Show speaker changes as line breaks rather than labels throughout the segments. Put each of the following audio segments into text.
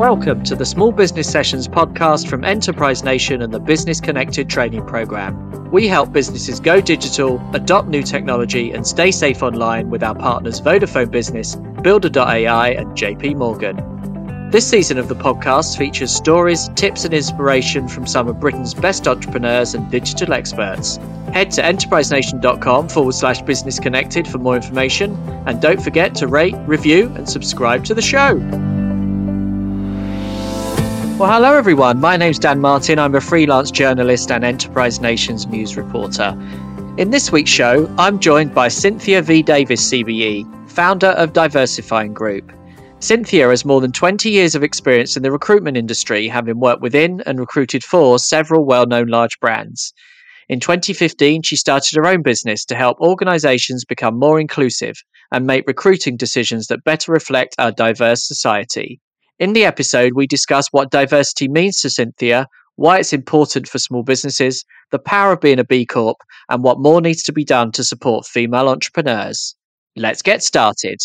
Welcome to the Small Business Sessions podcast from Enterprise Nation and the Business Connected training program. We help businesses go digital, adopt new technology, and stay safe online with our partners Vodafone Business, Builder.ai, and JP Morgan. This season of the podcast features stories, tips, and inspiration from some of Britain's best entrepreneurs and digital experts. Head to enterprisenation.com forward slash business connected for more information, and don't forget to rate, review, and subscribe to the show. Well, hello everyone. My name's Dan Martin. I'm a freelance journalist and Enterprise Nations news reporter. In this week's show, I'm joined by Cynthia V. Davis, CBE, founder of Diversifying Group. Cynthia has more than 20 years of experience in the recruitment industry, having worked within and recruited for several well known large brands. In 2015, she started her own business to help organizations become more inclusive and make recruiting decisions that better reflect our diverse society. In the episode, we discuss what diversity means to Cynthia, why it's important for small businesses, the power of being a B Corp, and what more needs to be done to support female entrepreneurs. Let's get started.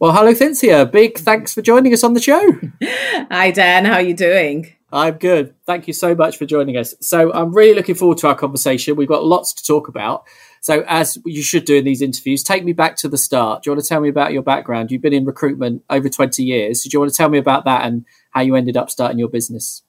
Well, hello, Cynthia. Big thanks for joining us on the show.
Hi, Dan. How are you doing?
I'm good. Thank you so much for joining us. So, I'm really looking forward to our conversation. We've got lots to talk about. So, as you should do in these interviews, take me back to the start. Do you want to tell me about your background? You've been in recruitment over 20 years. Do you want to tell me about that and how you ended up starting your business?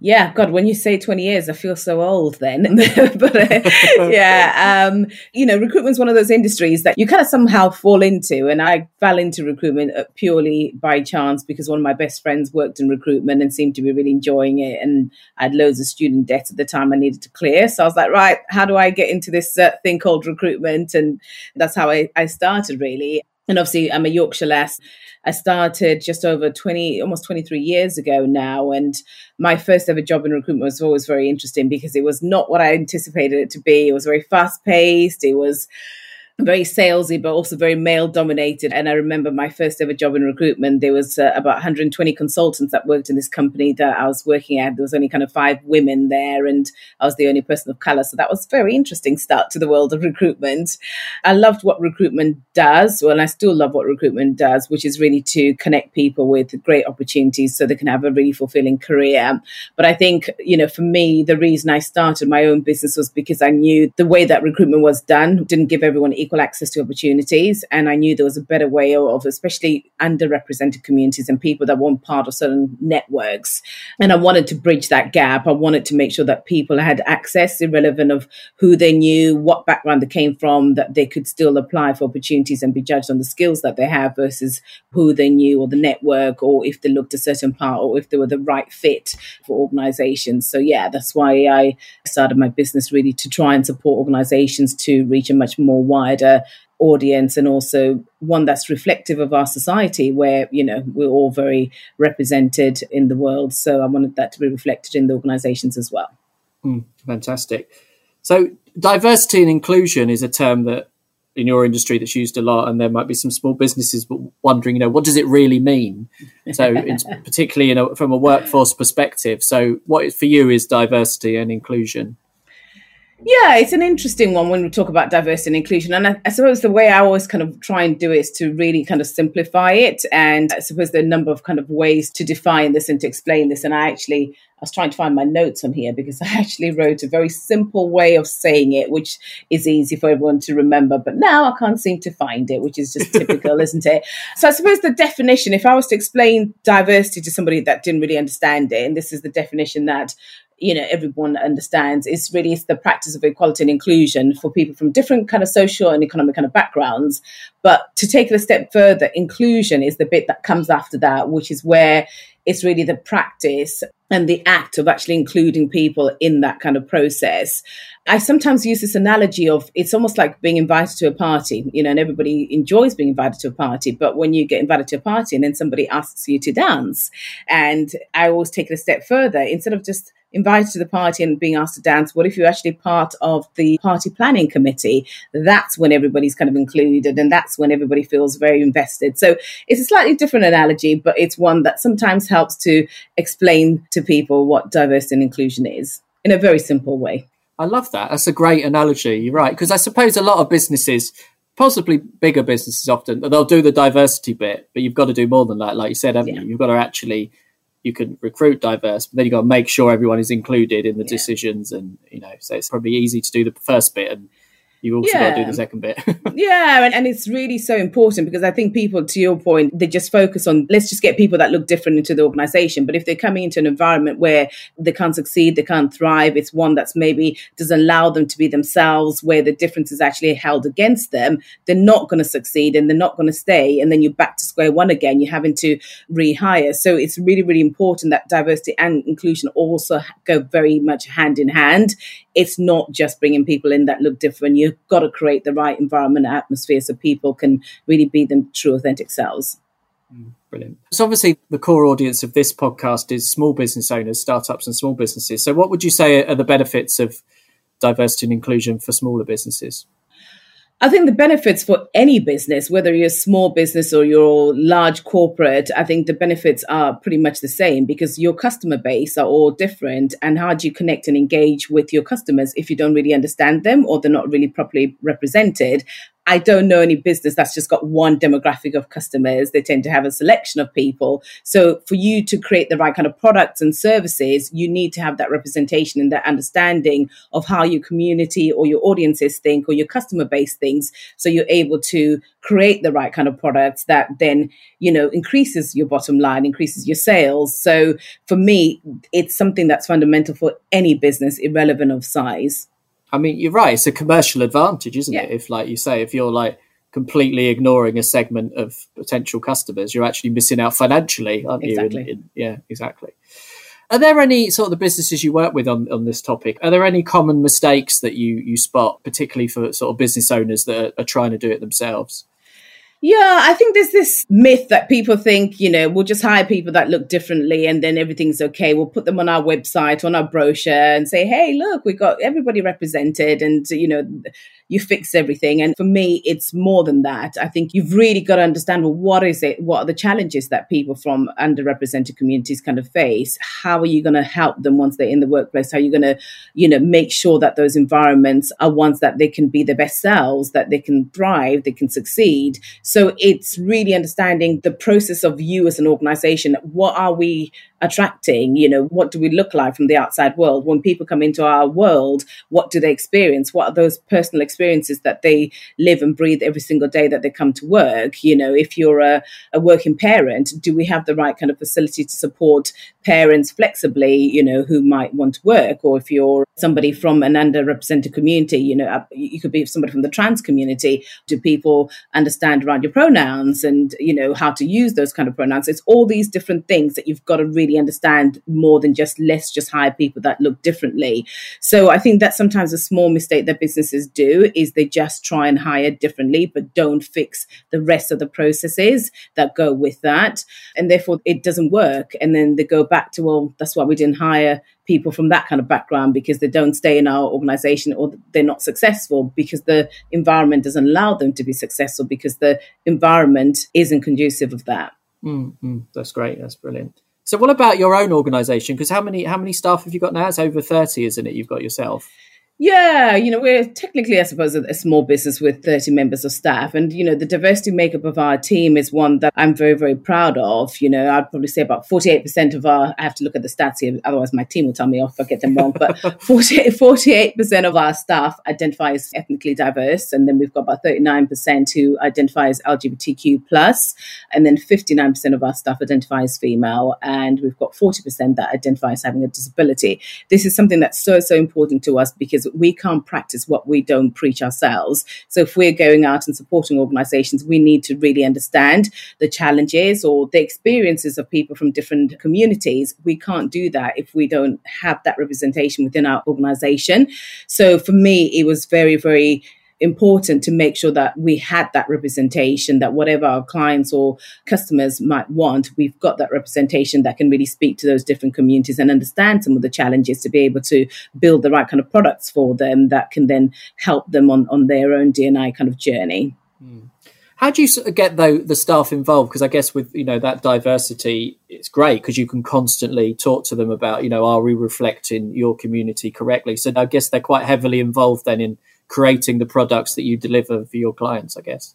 Yeah, God, when you say 20 years, I feel so old then. but uh, yeah, um, you know, recruitment's one of those industries that you kind of somehow fall into. And I fell into recruitment uh, purely by chance because one of my best friends worked in recruitment and seemed to be really enjoying it. And I had loads of student debt at the time I needed to clear. So I was like, right, how do I get into this uh, thing called recruitment? And that's how I, I started really. And obviously, I'm a Yorkshire lass. I started just over 20, almost 23 years ago now. And my first ever job in recruitment was always very interesting because it was not what I anticipated it to be. It was very fast paced. It was, very salesy, but also very male dominated. And I remember my first ever job in recruitment, there was uh, about 120 consultants that worked in this company that I was working at. There was only kind of five women there, and I was the only person of color. So that was a very interesting start to the world of recruitment. I loved what recruitment does. Well, I still love what recruitment does, which is really to connect people with great opportunities so they can have a really fulfilling career. But I think, you know, for me, the reason I started my own business was because I knew the way that recruitment was done didn't give everyone equal access to opportunities. And I knew there was a better way of, especially underrepresented communities and people that weren't part of certain networks. And I wanted to bridge that gap. I wanted to make sure that people had access, irrelevant of who they knew, what background they came from, that they could still apply for opportunities and be judged on the skills that they have versus who they knew or the network or if they looked a certain part or if they were the right fit for organizations. So yeah, that's why I started my business really to try and support organizations to reach a much more wide wider audience and also one that's reflective of our society where you know we're all very represented in the world. So i wanted that to be reflected in the organizations as well.
Mm, fantastic. So diversity and inclusion is a term that in your industry that's used a lot and there might be some small businesses but wondering you know what does it really mean? So it's particularly you know from a workforce perspective so what for you is diversity and inclusion
yeah, it's an interesting one when we talk about diversity and inclusion. And I, I, suppose the way I always kind of try and do it is to really kind of simplify it. And I suppose there are a number of kind of ways to define this and to explain this. And I actually, I was trying to find my notes on here because I actually wrote a very simple way of saying it, which is easy for everyone to remember. But now I can't seem to find it, which is just typical, isn't it? So I suppose the definition, if I was to explain diversity to somebody that didn't really understand it, and this is the definition that you know everyone understands it's really it's the practice of equality and inclusion for people from different kind of social and economic kind of backgrounds but to take it a step further inclusion is the bit that comes after that which is where it's really the practice and the act of actually including people in that kind of process. I sometimes use this analogy of it's almost like being invited to a party, you know, and everybody enjoys being invited to a party. But when you get invited to a party and then somebody asks you to dance, and I always take it a step further, instead of just invited to the party and being asked to dance, what if you're actually part of the party planning committee? That's when everybody's kind of included and that's when everybody feels very invested. So it's a slightly different analogy, but it's one that sometimes helps to explain to people what diversity and inclusion is in a very simple way.
I love that. That's a great analogy. You're right. Because I suppose a lot of businesses, possibly bigger businesses often, they'll do the diversity bit, but you've got to do more than that. Like you said, haven't yeah. you? You've got to actually you can recruit diverse, but then you've got to make sure everyone is included in the yeah. decisions, and you know, so it's probably easy to do the first bit and you also yeah. got to do the second bit.
yeah, and, and it's really so important because I think people, to your point, they just focus on let's just get people that look different into the organization. But if they're coming into an environment where they can't succeed, they can't thrive, it's one that's maybe doesn't allow them to be themselves, where the difference is actually held against them, they're not going to succeed and they're not going to stay. And then you're back to square one again. You're having to rehire. So it's really, really important that diversity and inclusion also go very much hand in hand. It's not just bringing people in that look different. You you've got to create the right environment atmosphere so people can really be them true authentic selves.
Mm, brilliant. So, obviously, the core audience of this podcast is small business owners, startups, and small businesses. So, what would you say are the benefits of diversity and inclusion for smaller businesses?
I think the benefits for any business, whether you're a small business or you're a large corporate, I think the benefits are pretty much the same because your customer base are all different. And how do you connect and engage with your customers if you don't really understand them or they're not really properly represented? I don't know any business that's just got one demographic of customers. They tend to have a selection of people. So for you to create the right kind of products and services, you need to have that representation and that understanding of how your community or your audiences think or your customer base thinks. So you're able to create the right kind of products that then, you know, increases your bottom line, increases your sales. So for me, it's something that's fundamental for any business, irrelevant of size.
I mean, you're right. It's a commercial advantage, isn't yeah. it? If, like you say, if you're like completely ignoring a segment of potential customers, you're actually missing out financially, aren't
exactly.
you? In, in, yeah, exactly. Are there any sort of the businesses you work with on, on this topic? Are there any common mistakes that you you spot, particularly for sort of business owners that are, are trying to do it themselves?
Yeah, I think there's this myth that people think, you know, we'll just hire people that look differently and then everything's okay. We'll put them on our website, on our brochure and say, hey, look, we've got everybody represented and, you know, you fix everything. And for me, it's more than that. I think you've really got to understand well, what is it? What are the challenges that people from underrepresented communities kind of face? How are you going to help them once they're in the workplace? How are you going to, you know, make sure that those environments are ones that they can be their best selves, that they can thrive, they can succeed. So it's really understanding the process of you as an organization. What are we attracting? You know, what do we look like from the outside world? When people come into our world, what do they experience? What are those personal experiences that they live and breathe every single day that they come to work? You know, if you're a, a working parent, do we have the right kind of facility to support parents flexibly, you know, who might want to work? Or if you're somebody from an underrepresented community, you know, uh, you could be somebody from the trans community. Do people understand around your pronouns and, you know, how to use those kind of pronouns? It's all these different things that you've got to really really understand more than just let's just hire people that look differently. So I think that's sometimes a small mistake that businesses do is they just try and hire differently, but don't fix the rest of the processes that go with that. And therefore it doesn't work. And then they go back to, well, that's why we didn't hire people from that kind of background because they don't stay in our organization or they're not successful because the environment doesn't allow them to be successful because the environment isn't conducive of that.
Mm-hmm. That's great. That's brilliant. So, what about your own organisation? Because how many how many staff have you got now? It's over thirty, isn't it? You've got yourself.
Yeah, you know, we're technically, I suppose, a, small business with 30 members of staff. And, you know, the diversity makeup of our team is one that I'm very, very proud of. You know, I'd probably say about 48% of our, I have to look at the stats here, otherwise my team will tell me off if I get them wrong. But 48, 48% of our staff identify as ethnically diverse. And then we've got about 39% who identify as LGBTQ plus, And then 59% of our staff identify as female. And we've got 40% that identify as having a disability. This is something that's so, so important to us because we can't practice what we don't preach ourselves. So if we're going out and supporting organizations, we need to really understand the challenges or the experiences of people from different communities. We can't do that if we don't have that representation within our organization. So for me, it was very, very important to make sure that we had that representation, that whatever our clients or customers might want, we've got that representation that can really speak to those different communities and understand some of the challenges to be able to build the right kind of products for them that can then help them on, on their own DNI kind of journey.
Mm. How do you sort of get though the staff involved? Because I guess with you know that diversity, it's great because you can constantly talk to them about you know are we reflecting your community correctly? So I guess they're quite heavily involved then in creating the products that you deliver for your clients, I guess.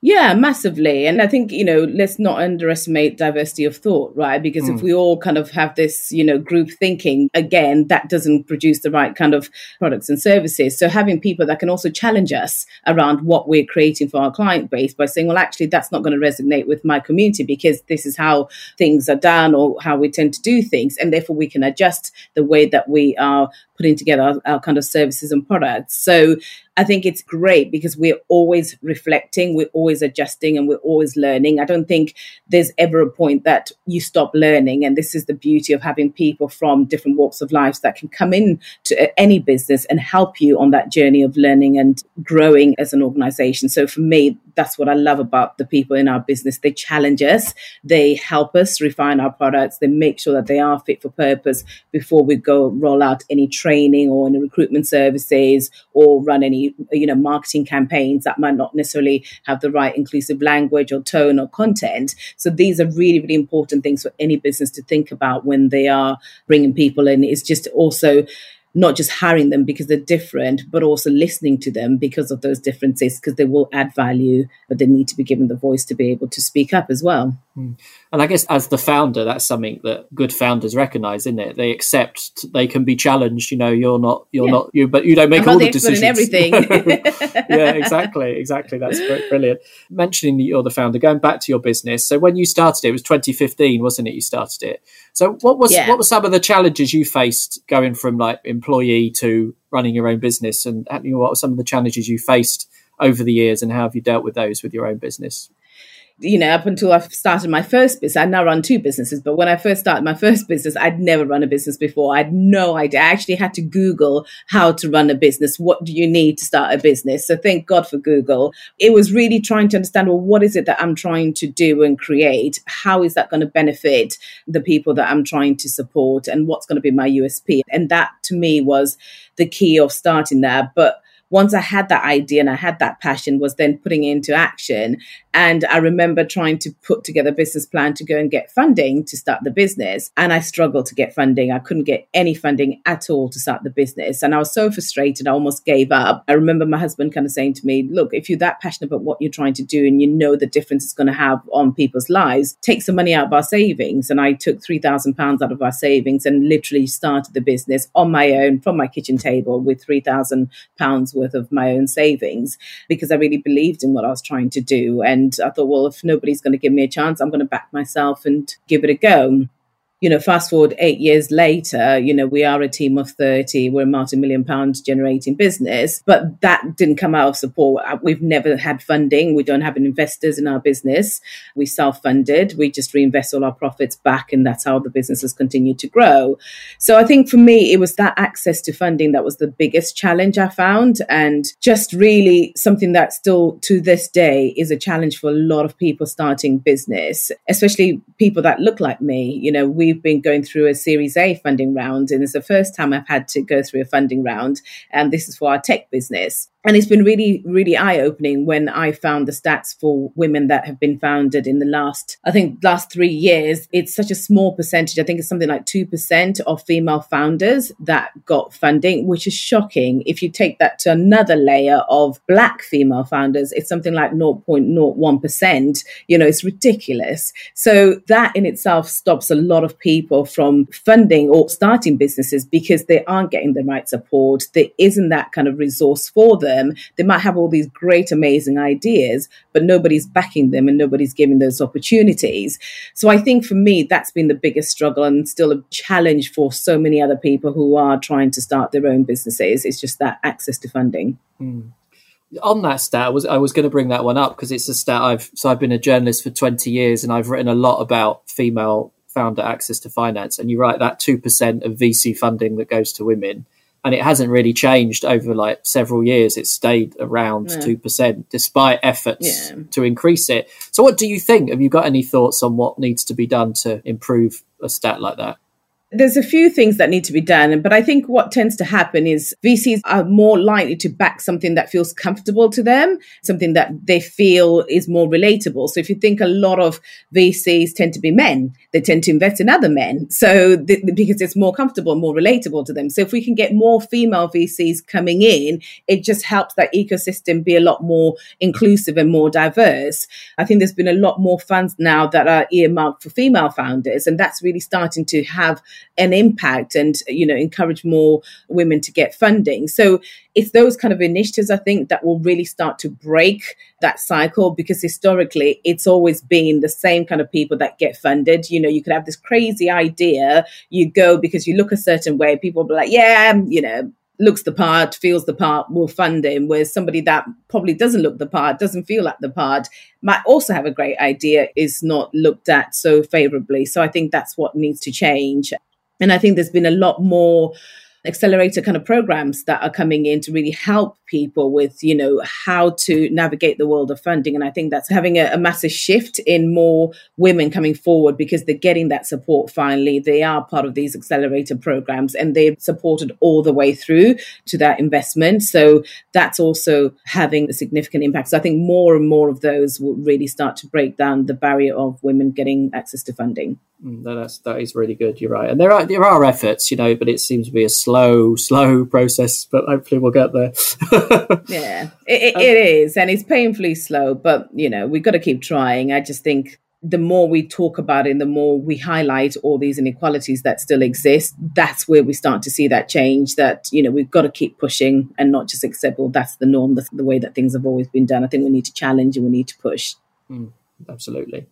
Yeah, massively. And I think, you know, let's not underestimate diversity of thought, right? Because mm. if we all kind of have this, you know, group thinking, again, that doesn't produce the right kind of products and services. So having people that can also challenge us around what we're creating for our client base by saying, well, actually, that's not going to resonate with my community because this is how things are done or how we tend to do things. And therefore, we can adjust the way that we are putting together our, our kind of services and products. So I think it's great because we're always reflecting, we're always adjusting, and we're always learning. I don't think there's ever a point that you stop learning. And this is the beauty of having people from different walks of life that can come in to any business and help you on that journey of learning and growing as an organization. So for me, that's what I love about the people in our business. They challenge us, they help us refine our products, they make sure that they are fit for purpose before we go roll out any training or any recruitment services or run any you know marketing campaigns that might not necessarily have the right inclusive language or tone or content. So these are really really important things for any business to think about when they are bringing people in. It's just also not just hiring them because they're different, but also listening to them because of those differences, because they will add value, but they need to be given the voice to be able to speak up as well.
Hmm. And I guess as the founder, that's something that good founders recognize, isn't it? They accept they can be challenged. You know, you're not, you're yeah. not, you, but you don't make all the, decisions.
everything.
yeah, exactly, exactly. That's brilliant. Mentioning that you're the founder, going back to your business. So when you started it, it was 2015, wasn't it? You started it. So what was yeah. what were some of the challenges you faced going from like employee to running your own business, and you know, what were some of the challenges you faced over the years, and how have you dealt with those with your own business?
You know, up until I started my first business, I now run two businesses. But when I first started my first business, I'd never run a business before. I had no idea. I actually had to Google how to run a business. What do you need to start a business? So thank God for Google. It was really trying to understand, well, what is it that I'm trying to do and create? How is that going to benefit the people that I'm trying to support? And what's going to be my USP? And that to me was the key of starting there. But once I had that idea and I had that passion, was then putting it into action. And I remember trying to put together a business plan to go and get funding to start the business. And I struggled to get funding. I couldn't get any funding at all to start the business. And I was so frustrated, I almost gave up. I remember my husband kind of saying to me, Look, if you're that passionate about what you're trying to do and you know the difference it's going to have on people's lives, take some money out of our savings. And I took £3,000 out of our savings and literally started the business on my own from my kitchen table with £3,000 worth of my own savings because I really believed in what I was trying to do. And I thought, well, if nobody's going to give me a chance, I'm going to back myself and give it a go you know, fast forward eight years later, you know, we are a team of 30, we're a multi million pound generating business, but that didn't come out of support. Uh, we've never had funding. We don't have investors in our business. We self funded. We just reinvest all our profits back, and that's how the business has continued to grow. So I think for me, it was that access to funding that was the biggest challenge I found, and just really something that still to this day is a challenge for a lot of people starting business, especially people that look like me. You know, we we've been going through a Series A funding round, and it's the first time I've had to go through a funding round. And this is for our tech business. And it's been really, really eye opening when I found the stats for women that have been founded in the last, I think, last three years. It's such a small percentage. I think it's something like 2% of female founders that got funding, which is shocking. If you take that to another layer of black female founders, it's something like 0.01%. You know, it's ridiculous. So that in itself stops a lot of people from funding or starting businesses because they aren't getting the right support. There isn't that kind of resource for them them, they might have all these great, amazing ideas, but nobody's backing them and nobody's giving those opportunities. So I think for me, that's been the biggest struggle and still a challenge for so many other people who are trying to start their own businesses. It's just that access to funding.
Mm on that stat, I was I was going to bring that one up because it's a stat I've so I've been a journalist for twenty years and I've written a lot about female founder access to finance. And you write that two percent of VC funding that goes to women and it hasn't really changed over like several years. It's stayed around two yeah. percent despite efforts yeah. to increase it. So, what do you think? Have you got any thoughts on what needs to be done to improve a stat like that?
There's a few things that need to be done, but I think what tends to happen is VCs are more likely to back something that feels comfortable to them, something that they feel is more relatable. So if you think a lot of VCs tend to be men, they tend to invest in other men. So th- because it's more comfortable, more relatable to them. So if we can get more female VCs coming in, it just helps that ecosystem be a lot more inclusive and more diverse. I think there's been a lot more funds now that are earmarked for female founders, and that's really starting to have an impact and you know encourage more women to get funding so it's those kind of initiatives i think that will really start to break that cycle because historically it's always been the same kind of people that get funded you know you could have this crazy idea you go because you look a certain way people will be like yeah um, you know looks the part, feels the part, will fund him. Whereas somebody that probably doesn't look the part, doesn't feel like the part, might also have a great idea, is not looked at so favorably. So I think that's what needs to change. And I think there's been a lot more accelerator kind of programs that are coming in to really help people with you know how to navigate the world of funding. And i think that's having a, a, massive shift in more women coming forward because they're getting that support finally. They are part of these accelerator programs and they're supported all the way through to that investment. So that's also having a significant impact. So i think more and more of those will really start to break down the barrier of women getting access to funding.
Mm, no, that's that is really good. You're right, and there are there are efforts, you know, but it seems to be a slow, slow process. But hopefully, we'll get there.
yeah, it, it, it is, and it's painfully slow. But you know, we've got to keep trying. I just think the more we talk about it, the more we highlight all these inequalities that still exist. That's where we start to see that change. That you know, we've got to keep pushing and not just accept. Well, that's the norm. That's the way that things have always been done. I think we need to challenge and we need to push.
Mm, absolutely.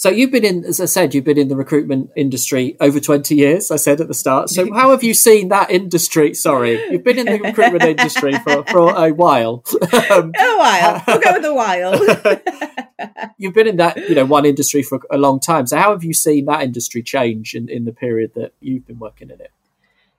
So you've been in, as I said, you've been in the recruitment industry over 20 years, I said at the start. So how have you seen that industry? Sorry, you've been in the recruitment industry for, for a while.
Um, a while. We'll go with a while.
you've been in that, you know, one industry for a long time. So how have you seen that industry change in, in the period that you've been working in it?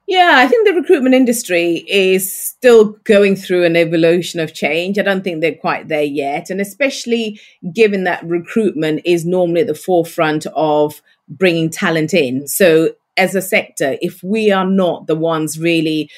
Yeah, I think the recruitment industry is still going through an evolution of change. I don't think they're quite there yet. And especially given that recruitment is normally at the forefront of bringing talent in. So, as a sector, if we are not the ones really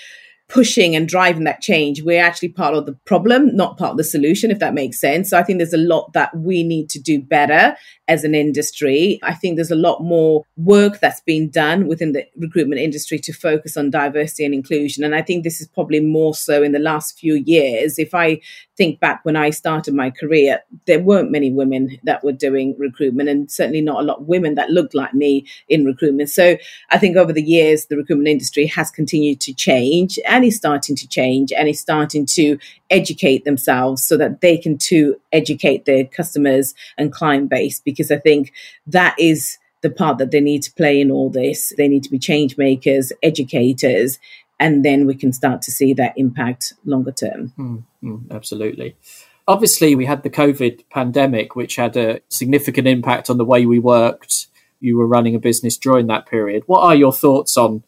pushing and driving that change, we're actually part of the problem, not part of the solution, if that makes sense. So I think there's a lot that we need to do better as an industry. I think there's a lot more work that's been done within the recruitment industry to focus on diversity and inclusion. And I think this is probably more so in the last few years. If I think back when I started my career, there weren't many women that were doing recruitment, and certainly not a lot of women that looked like me in recruitment. So I think over the years, the recruitment industry has continued to change and is starting to change and is starting to educate themselves so that they can too educate their customers and client base because I think that is the part that they need to play in all this. They need to be change makers, educators, and then we can start to see that impact longer term.
Mm, mm, absolutely. Obviously, we had the COVID pandemic, which had a significant impact on the way we worked. You were running a business during that period. What are your thoughts on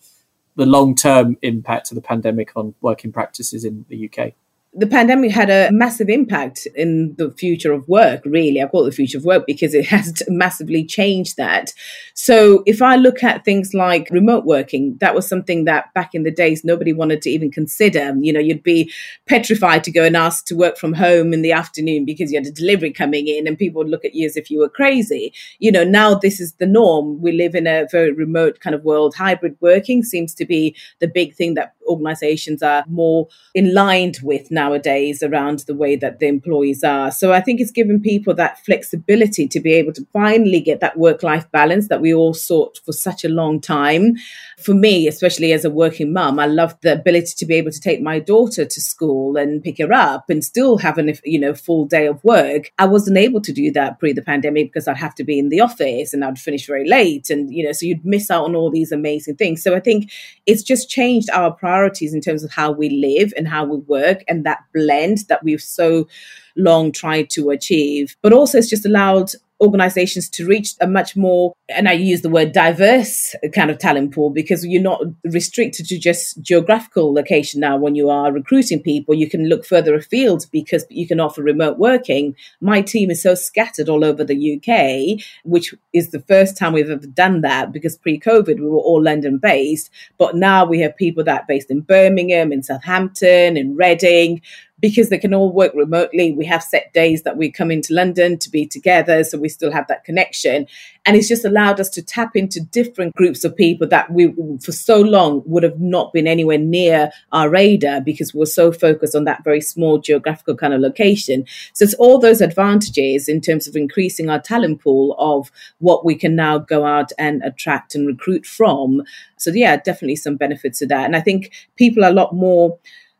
the long term impact of the pandemic on working practices in the UK?
The pandemic had a massive impact in the future of work, really. I call it the future of work because it has massively changed that. So if I look at things like remote working, that was something that back in the days nobody wanted to even consider. You know, you'd be petrified to go and ask to work from home in the afternoon because you had a delivery coming in and people would look at you as if you were crazy. You know, now this is the norm. We live in a very remote kind of world. Hybrid working seems to be the big thing that organizations are more in line with nowadays around the way that the employees are. So I think it's given people that flexibility to be able to finally get that work life balance that we all sought for such a long time. For me, especially as a working mum, I love the ability to be able to take my daughter to school and pick her up and still have an you know full day of work. I wasn't able to do that pre the pandemic because I'd have to be in the office and I'd finish very late and you know so you'd miss out on all these amazing things. So I think it's just changed our priorities in terms of how we live and how we work and that blend that we've so long tried to achieve. But also, it's just allowed organizations to reach a much more, and I use the word diverse kind of talent pool because you're not restricted to just geographical location now when you are recruiting people. You can look further afield because you can offer remote working. My team is so scattered all over the UK, which is the first time we've ever done that because pre COVID we were all London based. But now we have people that are based in Birmingham, in Southampton, in Reading, because they can all work remotely. We have set days that we come into London to be together, so we still have that connection. And it's just allowed us to tap into different groups of people that we, for so long, would have not been anywhere near our radar because we were so focused on that very small geographical kind of location. So it's all those advantages in terms of increasing our talent pool of what we can now go out and attract and recruit from. So yeah, definitely some benefits to that. And I think people are a lot more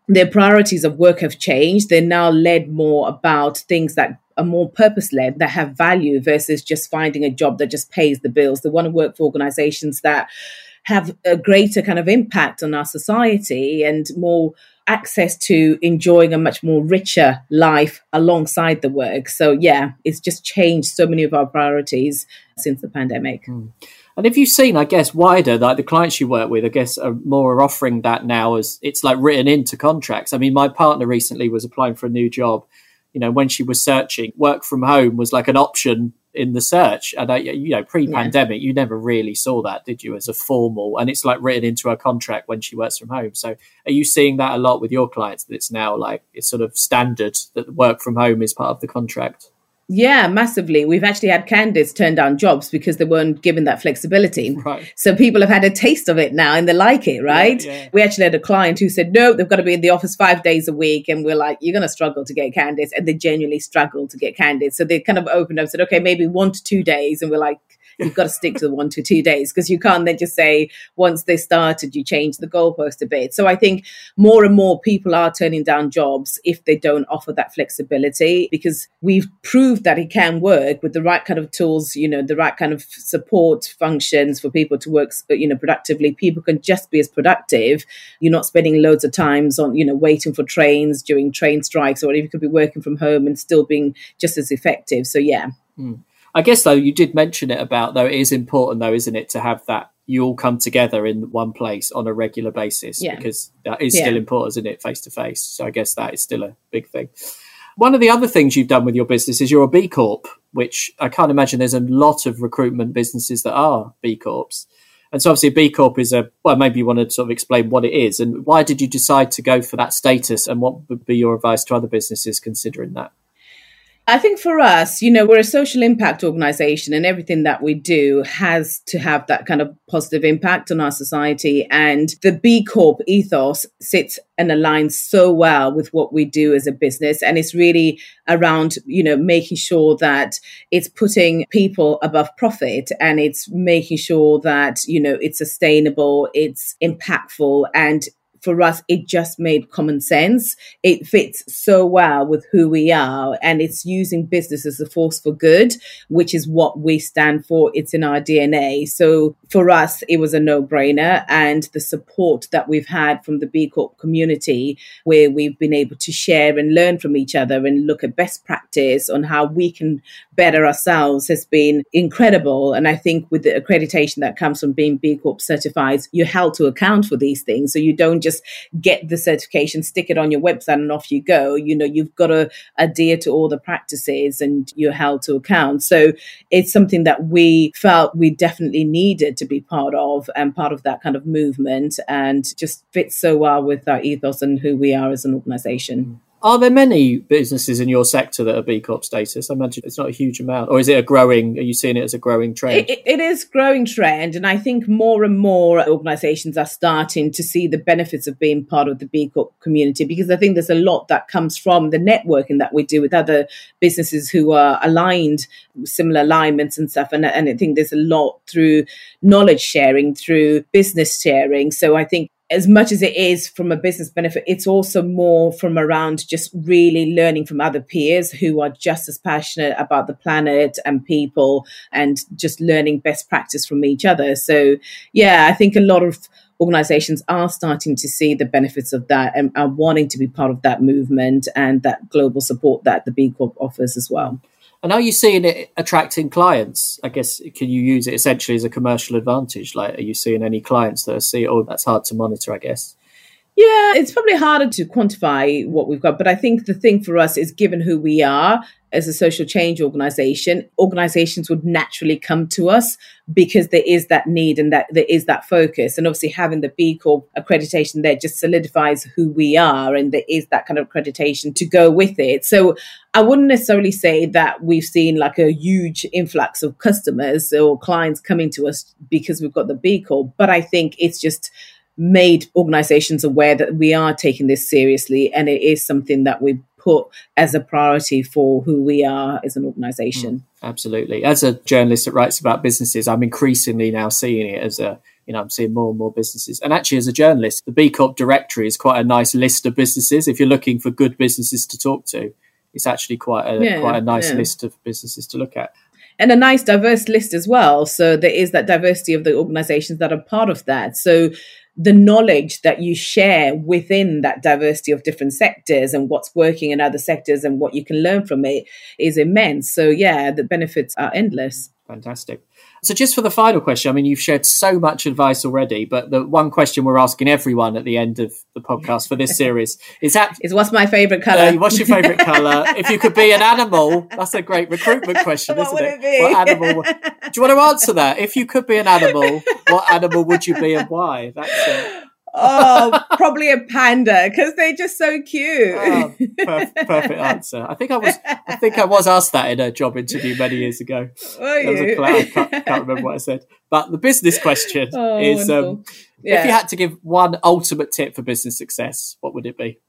their priorities of work have changed. They're now led more about things that are more purpose led, that have value versus just finding a job that just pays the bills. They want to work for organizations that have a greater kind of impact on our society and more access to enjoying a much more richer life alongside the work. So, yeah, it's just changed so many of our priorities since the pandemic. Mm.
And if you've seen, I guess, wider, like the clients you work with, I guess, are more are offering that now as it's like written into contracts. I mean, my partner recently was applying for a new job. You know, when she was searching, work from home was like an option in the search. And, uh, you know, pre pandemic, yeah. you never really saw that, did you, as a formal? And it's like written into her contract when she works from home. So are you seeing that a lot with your clients that it's now like it's sort of standard that work from home is part of the contract?
Yeah, massively. We've actually had candidates turn down jobs because they weren't given that flexibility.
Right.
So people have had a taste of it now and they like it, right? Yeah, yeah. We actually had a client who said, no, they've got to be in the office five days a week. And we're like, you're going to struggle to get candidates. And they genuinely struggle to get candidates. So they kind of opened up and said, okay, maybe one to two days. And we're like, You've got to stick to the one to two days because you can't then just say once they started, you change the goalpost a bit. So I think more and more people are turning down jobs if they don't offer that flexibility because we've proved that it can work with the right kind of tools, you know, the right kind of support functions for people to work, you know, productively. People can just be as productive. You're not spending loads of times on, you know, waiting for trains during train strikes or you could be working from home and still being just as effective. So yeah. Mm.
I guess though you did mention it about though it is important though, isn't it, to have that you all come together in one place on a regular basis yeah. because that is yeah. still important, isn't it, face to face. So I guess that is still a big thing. One of the other things you've done with your business is you're a B Corp, which I can't imagine there's a lot of recruitment businesses that are B Corps. And so obviously a B Corp is a well, maybe you want to sort of explain what it is and why did you decide to go for that status and what would be your advice to other businesses considering that?
I think for us, you know, we're a social impact organization and everything that we do has to have that kind of positive impact on our society. And the B Corp ethos sits and aligns so well with what we do as a business. And it's really around, you know, making sure that it's putting people above profit and it's making sure that, you know, it's sustainable, it's impactful and for us, it just made common sense. It fits so well with who we are, and it's using business as a force for good, which is what we stand for. It's in our DNA. So for us, it was a no brainer. And the support that we've had from the B Corp community, where we've been able to share and learn from each other and look at best practice on how we can better ourselves, has been incredible. And I think with the accreditation that comes from being B Corp certified, you're held to account for these things. So you don't just get the certification, stick it on your website, and off you go. You know, you've got to adhere to all the practices and you're held to account. So it's something that we felt we definitely needed to be part of and part of that kind of movement and just fits so well with our ethos and who we are as an organization.
Are there many businesses in your sector that are B Corp status? I imagine it's not a huge amount, or is it a growing? Are you seeing it as a growing trend?
it, it is growing trend, and I think more and more organisations are starting to see the benefits of being part of the B Corp community because I think there's a lot that comes from the networking that we do with other businesses who are aligned, similar alignments and stuff, and, and I think there's a lot through knowledge sharing, through business sharing. So I think as much as it is from a business benefit, it's also more from around just really learning from other peers who are just as passionate about the planet and people and just learning best practice from each other. So, yeah, I think a lot of organizations are starting to see the benefits of that and are wanting to be part of that movement and that global support that the B Corp offers as well.
And are you seeing it attracting clients? I guess can you use it essentially as a commercial advantage? Like, are you seeing any clients that are seeing? Oh, that's hard to monitor, I guess.
Yeah, it's probably harder to quantify what we've got, but I think the thing for us is given who we are as a social change organization, organizations would naturally come to us because there is that need and that there is that focus. And obviously having the B Corp accreditation there just solidifies who we are and there is that kind of accreditation to go with it. So I wouldn't necessarily say that we've seen like a huge influx of customers or clients coming to us because we've got the B Corp, but I think it's just made organizations aware that we are taking this seriously and it is something that we put as a priority for who we are as an organization.
Mm, absolutely. As a journalist that writes about businesses, I'm increasingly now seeing it as a you know, I'm seeing more and more businesses. And actually, as a journalist, the B Corp directory is quite a nice list of businesses. If you're looking for good businesses to talk to, it's actually quite a yeah, quite a nice yeah. list of businesses to look at
and a nice diverse list as well. So there is that diversity of the organizations that are part of that. So the knowledge that you share within that diversity of different sectors and what's working in other sectors and what you can learn from it is immense. So yeah, the benefits are endless.
Fantastic. So, just for the final question, I mean, you've shared so much advice already, but the one question we're asking everyone at the end of the podcast for this series is that
is what's my favorite color?
Uh, what's your favorite color? if you could be an animal, that's a great recruitment question, isn't it?
it
what animal? Do you want to answer that? If you could be an animal, what animal would you be and why? That's it
oh, probably a panda because they're just so cute.
Oh, perfect, perfect, answer. I think I was, I think I was asked that in a job interview many years ago.
Were you?
I can't, can't, remember what I said. But the business question oh, is: um, yeah. if you had to give one ultimate tip for business success, what would it be?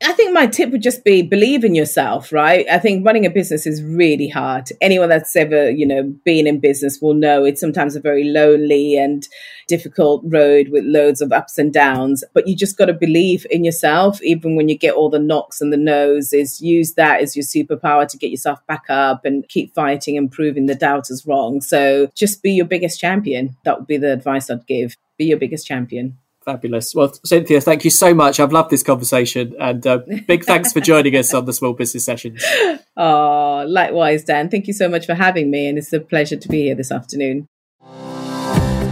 I think my tip would just be believe in yourself, right? I think running a business is really hard. Anyone that's ever, you know, been in business will know it's sometimes a very lonely and difficult road with loads of ups and downs, but you just got to believe in yourself even when you get all the knocks and the no's is use that as your superpower to get yourself back up and keep fighting and proving the doubters wrong. So just be your biggest champion. That would be the advice I'd give. Be your biggest champion.
Fabulous. Well, Cynthia, thank you so much. I've loved this conversation and uh, big thanks for joining us on the Small Business Sessions.
Oh, likewise, Dan. Thank you so much for having me, and it's a pleasure to be here this afternoon.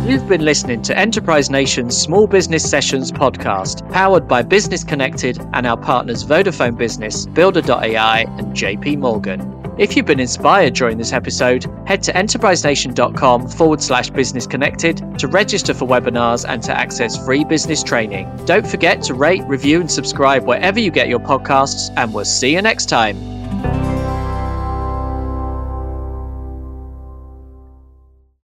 You've been listening to Enterprise Nation's Small Business Sessions podcast, powered by Business Connected and our partners Vodafone Business, Builder.ai, and JP Morgan. If you've been inspired during this episode, head to enterprisenation.com forward slash business connected to register for webinars and to access free business training. Don't forget to rate, review, and subscribe wherever you get your podcasts, and we'll see you next time.